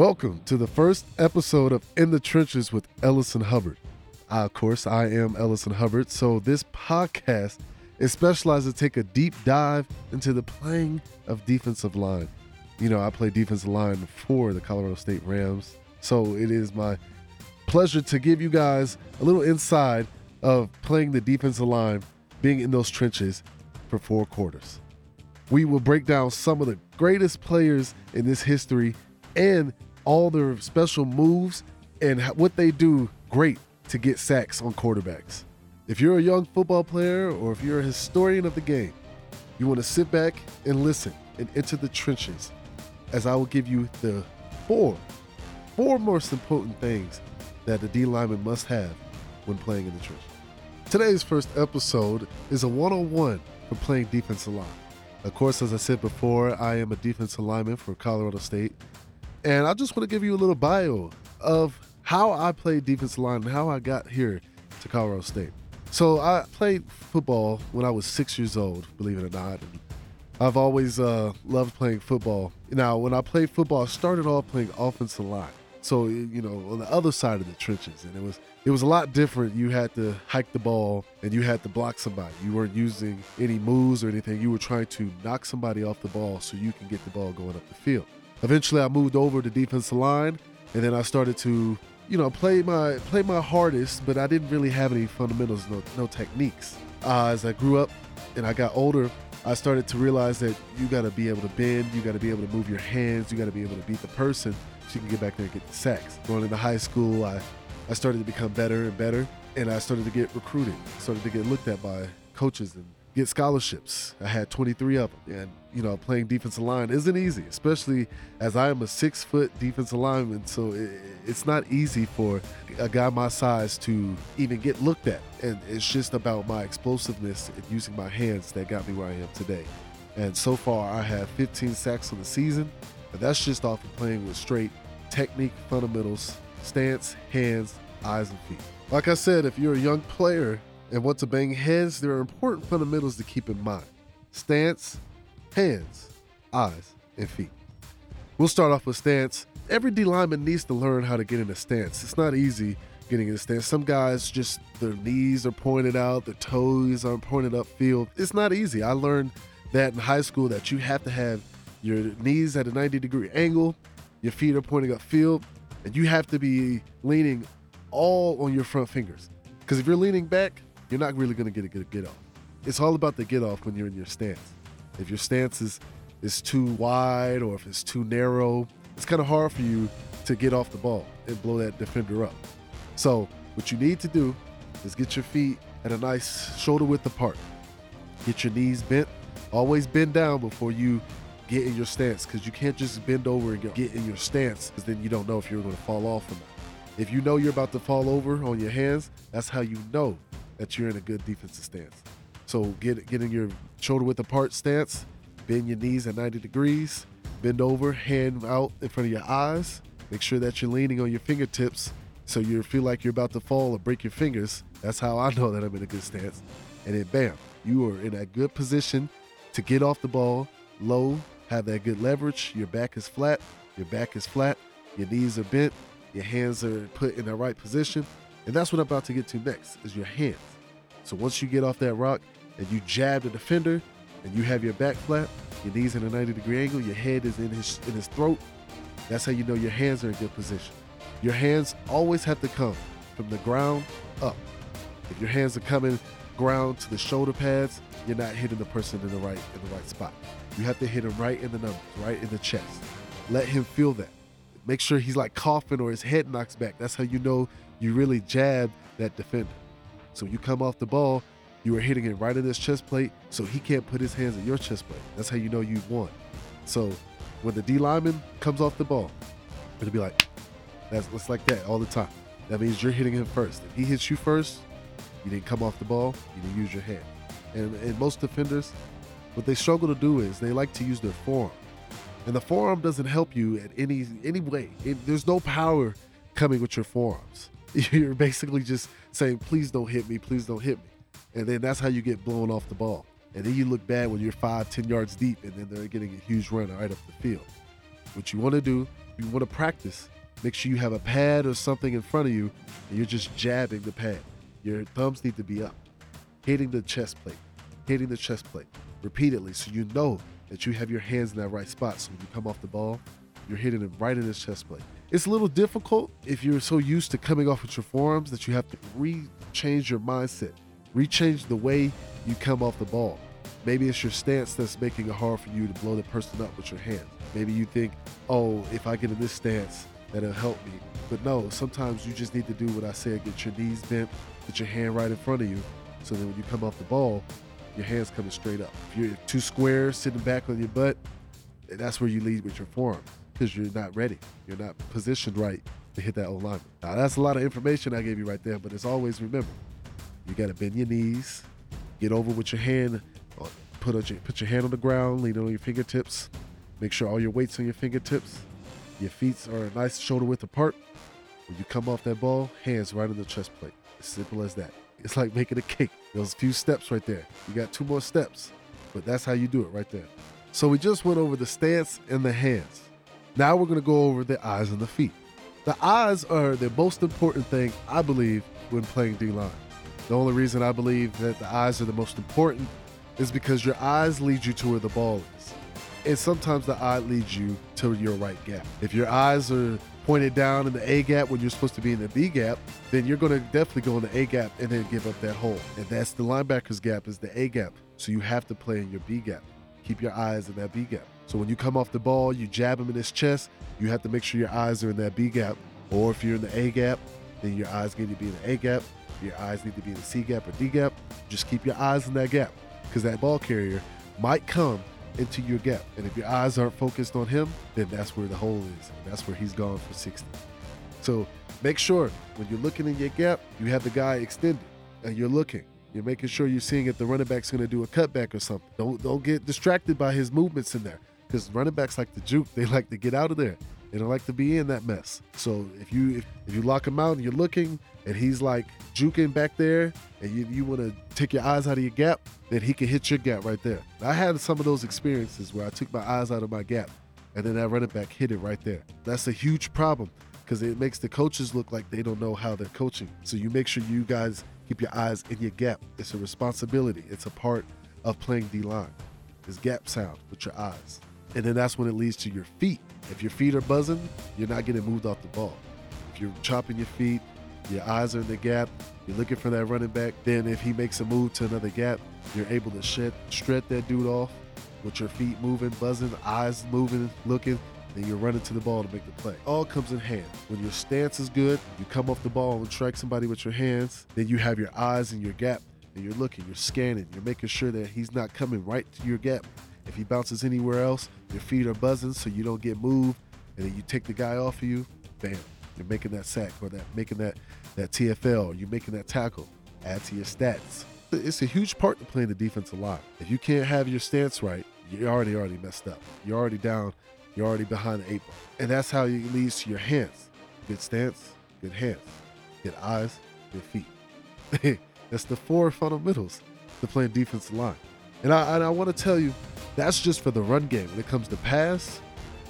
Welcome to the first episode of In the Trenches with Ellison Hubbard. Uh, of course, I am Ellison Hubbard, so this podcast is specialized to take a deep dive into the playing of defensive line. You know, I play defensive line for the Colorado State Rams, so it is my pleasure to give you guys a little inside of playing the defensive line, being in those trenches for four quarters. We will break down some of the greatest players in this history and all their special moves and what they do great to get sacks on quarterbacks. If you're a young football player or if you're a historian of the game, you want to sit back and listen and enter the trenches as I will give you the four, four most important things that the D lineman must have when playing in the trenches. Today's first episode is a one on one for playing defensive line. Of course, as I said before, I am a defensive lineman for Colorado State and I just want to give you a little bio of how I played defensive line and how I got here to Colorado State. So I played football when I was six years old, believe it or not. I've always uh, loved playing football. Now, when I played football, I started off playing offensive line. So you know, on the other side of the trenches, and it was it was a lot different. You had to hike the ball and you had to block somebody. You weren't using any moves or anything. You were trying to knock somebody off the ball so you can get the ball going up the field. Eventually, I moved over to defensive line, and then I started to, you know, play my play my hardest, but I didn't really have any fundamentals, no no techniques. Uh, as I grew up and I got older, I started to realize that you got to be able to bend, you got to be able to move your hands, you got to be able to beat the person so you can get back there and get the sacks. Going into high school, I I started to become better and better, and I started to get recruited, started to get looked at by coaches and get scholarships. I had 23 of them. And, you know, playing defensive line isn't easy, especially as I am a six foot defensive lineman. So it, it's not easy for a guy my size to even get looked at. And it's just about my explosiveness and using my hands that got me where I am today. And so far, I have 15 sacks on the season. And that's just off of playing with straight technique fundamentals, stance, hands, eyes, and feet. Like I said, if you're a young player and want a bang heads, there are important fundamentals to keep in mind stance, hands, eyes, and feet. We'll start off with stance. Every D lineman needs to learn how to get in a stance. It's not easy getting in a stance. Some guys just their knees are pointed out, their toes are pointed upfield. It's not easy. I learned that in high school that you have to have your knees at a 90 degree angle, your feet are pointing upfield, and you have to be leaning all on your front fingers. Because if you're leaning back, you're not really going to get a good get off. It's all about the get off when you're in your stance. If your stance is, is too wide or if it's too narrow, it's kind of hard for you to get off the ball and blow that defender up. So, what you need to do is get your feet at a nice shoulder width apart. Get your knees bent. Always bend down before you get in your stance because you can't just bend over and get in your stance because then you don't know if you're going to fall off or not. If you know you're about to fall over on your hands, that's how you know that you're in a good defensive stance. So get get in your shoulder width apart stance, bend your knees at 90 degrees, bend over, hand out in front of your eyes. Make sure that you're leaning on your fingertips so you feel like you're about to fall or break your fingers. That's how I know that I'm in a good stance. And then bam, you are in a good position to get off the ball low, have that good leverage. Your back is flat, your back is flat, your knees are bent, your hands are put in the right position. And that's what I'm about to get to next is your hands. So once you get off that rock and you jab the defender and you have your back flat, your knees in a 90 degree angle, your head is in his in his throat, that's how you know your hands are in good position. Your hands always have to come from the ground up. If your hands are coming ground to the shoulder pads, you're not hitting the person in the right in the right spot. You have to hit him right in the numbers, right in the chest. Let him feel that. Make sure he's like coughing or his head knocks back. That's how you know you really jab that defender. So you come off the ball, you are hitting it right in his chest plate, so he can't put his hands in your chest plate. That's how you know you've won. So when the D lineman comes off the ball, it'll be like, that's it's like that all the time. That means you're hitting him first. If he hits you first, you didn't come off the ball, you didn't use your hand. And, and most defenders, what they struggle to do is they like to use their forearm. And the forearm doesn't help you at any any way. It, there's no power coming with your forearms. You're basically just saying, please don't hit me, please don't hit me. And then that's how you get blown off the ball. And then you look bad when you're five, ten yards deep, and then they're getting a huge run right up the field. What you want to do, you want to practice, make sure you have a pad or something in front of you and you're just jabbing the pad. Your thumbs need to be up, hitting the chest plate, hitting the chest plate repeatedly so you know that you have your hands in that right spot. So when you come off the ball, you're hitting it right in his chest plate. It's a little difficult if you're so used to coming off with your forearms that you have to re-change your mindset, re-change the way you come off the ball. Maybe it's your stance that's making it hard for you to blow the person up with your hands. Maybe you think, oh, if I get in this stance, that'll help me. But no, sometimes you just need to do what I said get your knees bent, get your hand right in front of you, so that when you come off the ball, your hands coming straight up. If you're too square, sitting back on your butt, that's where you lead with your forearm because you're not ready. You're not positioned right to hit that O line. Now, that's a lot of information I gave you right there, but it's always remember, you got to bend your knees, get over with your hand, uh, put, a, put your hand on the ground, lean on your fingertips, make sure all your weight's on your fingertips, your feet are a nice shoulder width apart. When you come off that ball, hands right on the chest plate. As simple as that. It's like making a cake. Those few steps right there. You got two more steps, but that's how you do it right there. So we just went over the stance and the hands. Now we're going to go over the eyes and the feet. The eyes are the most important thing, I believe, when playing D line. The only reason I believe that the eyes are the most important is because your eyes lead you to where the ball is. And sometimes the eye leads you to your right gap. If your eyes are pointed down in the A gap when you're supposed to be in the B gap, then you're going to definitely go in the A gap and then give up that hole. And that's the linebacker's gap is the A gap. So you have to play in your B gap. Keep your eyes in that B gap. So when you come off the ball, you jab him in his chest, you have to make sure your eyes are in that B gap. Or if you're in the A gap, then your eyes need to be in the A gap. Your eyes need to be in the C gap or D gap. Just keep your eyes in that gap because that ball carrier might come into your gap. And if your eyes aren't focused on him, then that's where the hole is. And that's where he's gone for 60. So make sure when you're looking in your gap, you have the guy extended and you're looking. You're making sure you're seeing if the running back's going to do a cutback or something. Don't don't get distracted by his movements in there because running backs like to juke. They like to get out of there. They don't like to be in that mess. So if you if, if you lock him out and you're looking and he's like juking back there and you, you want to take your eyes out of your gap, then he can hit your gap right there. I had some of those experiences where I took my eyes out of my gap and then that running back hit it right there. That's a huge problem because it makes the coaches look like they don't know how they're coaching. So you make sure you guys keep your eyes in your gap. It's a responsibility. It's a part of playing D line. It's gap sound with your eyes. And then that's when it leads to your feet. If your feet are buzzing, you're not getting moved off the ball. If you're chopping your feet, your eyes are in the gap, you're looking for that running back, then if he makes a move to another gap, you're able to shed, shred that dude off with your feet moving, buzzing, eyes moving, looking, then you're running to the ball to make the play. All comes in hand. When your stance is good, you come off the ball and strike somebody with your hands, then you have your eyes in your gap and you're looking, you're scanning, you're making sure that he's not coming right to your gap. If he bounces anywhere else, your feet are buzzing so you don't get moved, and then you take the guy off of you, bam, you're making that sack or that making that that TFL, you're making that tackle. Add to your stats. It's a huge part to playing the defense a lot. If you can't have your stance right, you're already already messed up. You're already down. You're already behind the eight ball, and that's how it leads to your hands. Good stance, good hands, good eyes, good feet. that's the four fundamentals to playing defensive line. And I, and I want to tell you, that's just for the run game. When it comes to pass,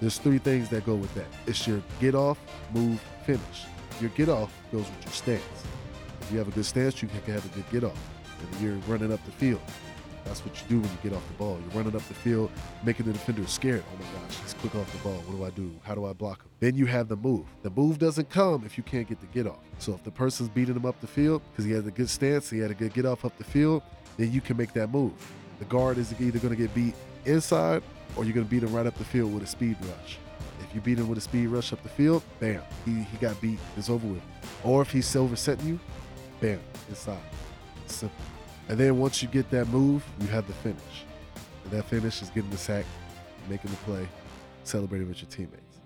there's three things that go with that. It's your get off, move, finish. Your get off goes with your stance. If you have a good stance, you can have a good get off. And you're running up the field. That's what you do when you get off the ball. You're running up the field, making the defender scared. Oh my gosh, he's quick off the ball. What do I do? How do I block him? Then you have the move. The move doesn't come if you can't get the get off. So if the person's beating him up the field because he has a good stance, he had a good get off up the field, then you can make that move. The guard is either going to get beat inside or you're going to beat him right up the field with a speed rush. If you beat him with a speed rush up the field, bam, he, he got beat. It's over with. Or if he's silver setting you, bam, inside. Simple. And then once you get that move, you have the finish. And that finish is getting the sack, making the play, celebrating with your teammates.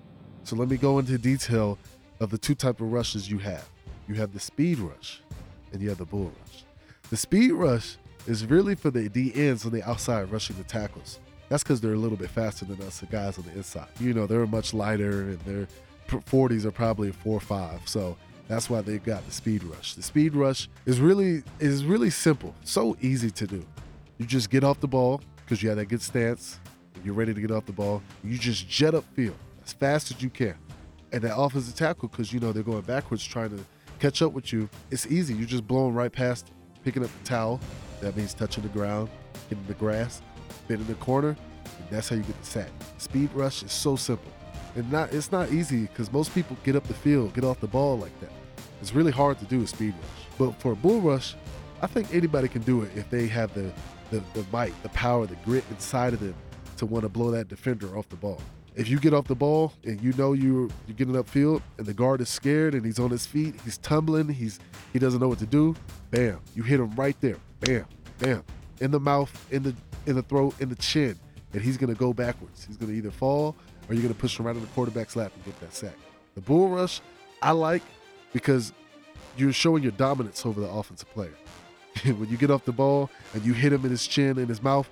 So let me go into detail of the two type of rushes you have. You have the speed rush and you have the bull rush. The speed rush is really for the D ends on the outside rushing the tackles. That's because they're a little bit faster than us, the guys on the inside. You know, they're much lighter and their 40s are probably 4 or 5. So that's why they've got the speed rush. The speed rush is really is really simple, so easy to do. You just get off the ball because you have that good stance. You're ready to get off the ball. You just jet up field as fast as you can. And that offensive tackle, because you know they're going backwards trying to catch up with you, it's easy. You're just blowing right past, picking up the towel. That means touching the ground, hitting the grass, bending the corner. And that's how you get the sack. Speed rush is so simple. And not it's not easy because most people get up the field, get off the ball like that. It's really hard to do a speed rush. But for a bull rush, I think anybody can do it if they have the the, the might, the power, the grit inside of them to want to blow that defender off the ball. If you get off the ball and you know you're you're getting upfield and the guard is scared and he's on his feet, he's tumbling, he's he doesn't know what to do, bam, you hit him right there. Bam, bam. In the mouth, in the in the throat, in the chin. And he's gonna go backwards. He's gonna either fall or you're gonna push him right in the quarterback's lap and get that sack. The bull rush, I like because you're showing your dominance over the offensive player. when you get off the ball and you hit him in his chin and his mouth,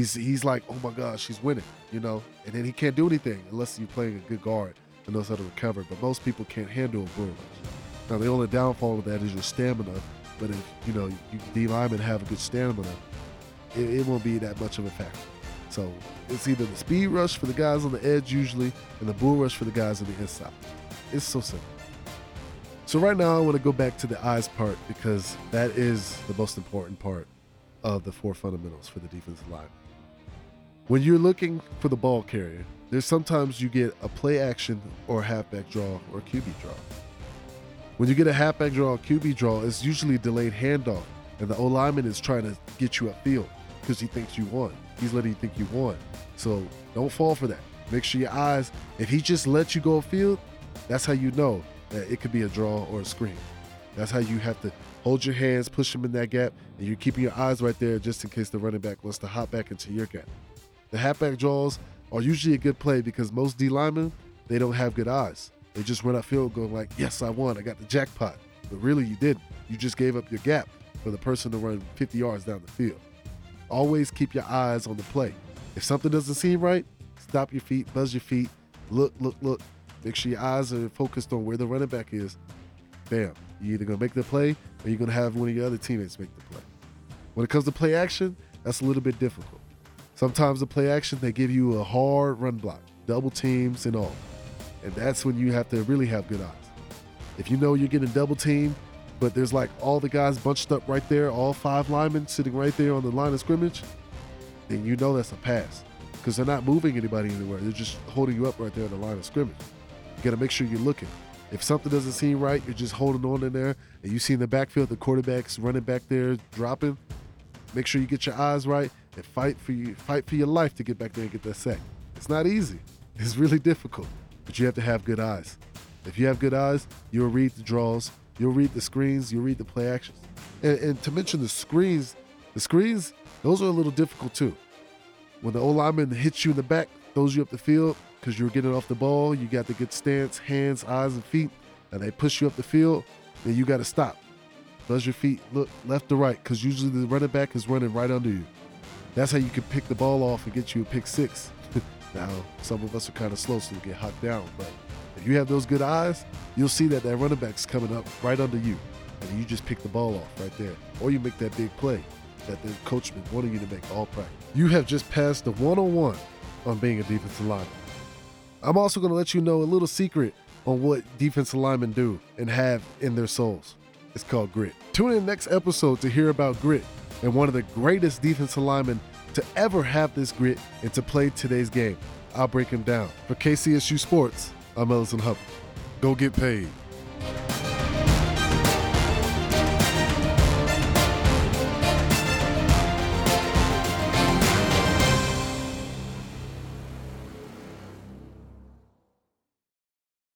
he's he's like, oh my gosh, she's winning, you know. And then he can't do anything unless you're playing a good guard and knows how to recover. But most people can't handle a bull rush. Now the only downfall of that is your stamina. But if you know you D linemen have a good stamina, it, it won't be that much of a factor. So it's either the speed rush for the guys on the edge usually, and the bull rush for the guys on the inside. It's so simple. So right now I want to go back to the eyes part because that is the most important part of the four fundamentals for the defensive line. When you're looking for the ball carrier, there's sometimes you get a play action or halfback draw or QB draw. When you get a halfback draw or QB draw, it's usually a delayed handoff, and the O lineman is trying to get you upfield because he thinks you won. He's letting you think you won. So don't fall for that. Make sure your eyes, if he just lets you go upfield, that's how you know that it could be a draw or a screen. That's how you have to hold your hands, push them in that gap, and you're keeping your eyes right there just in case the running back wants to hop back into your gap. The halfback draws are usually a good play because most D linemen, they don't have good eyes. They just run upfield going like, yes, I won, I got the jackpot. But really you didn't. You just gave up your gap for the person to run 50 yards down the field. Always keep your eyes on the play. If something doesn't seem right, stop your feet, buzz your feet, look, look, look, Make sure your eyes are focused on where the running back is. Bam. You're either gonna make the play or you're gonna have one of your other teammates make the play. When it comes to play action, that's a little bit difficult. Sometimes the play action they give you a hard run block, double teams and all. And that's when you have to really have good eyes. If you know you're getting double teamed, but there's like all the guys bunched up right there, all five linemen sitting right there on the line of scrimmage, then you know that's a pass. Because they're not moving anybody anywhere. They're just holding you up right there on the line of scrimmage. You got to make sure you're looking. If something doesn't seem right, you're just holding on in there, and you see in the backfield the quarterback's running back there dropping. Make sure you get your eyes right and fight for you, fight for your life to get back there and get that sack. It's not easy. It's really difficult, but you have to have good eyes. If you have good eyes, you'll read the draws, you'll read the screens, you'll read the play actions. And, and to mention the screens, the screens, those are a little difficult too. When the O lineman hits you in the back, throws you up the field, because you're getting off the ball. You got the good stance, hands, eyes, and feet, and they push you up the field. Then you got to stop. Buzz your feet, look left to right, because usually the running back is running right under you. That's how you can pick the ball off and get you a pick six. now, some of us are kind of slow, so we get hocked down. But if you have those good eyes, you'll see that that running back's coming up right under you, and you just pick the ball off right there, or you make that big play that the coachman wanted you to make all practice. You have just passed the one-on-one on being a defensive lineman. I'm also going to let you know a little secret on what defensive linemen do and have in their souls. It's called grit. Tune in next episode to hear about grit and one of the greatest defensive linemen to ever have this grit and to play today's game. I'll break him down. For KCSU Sports, I'm Ellison Hubbard. Go get paid.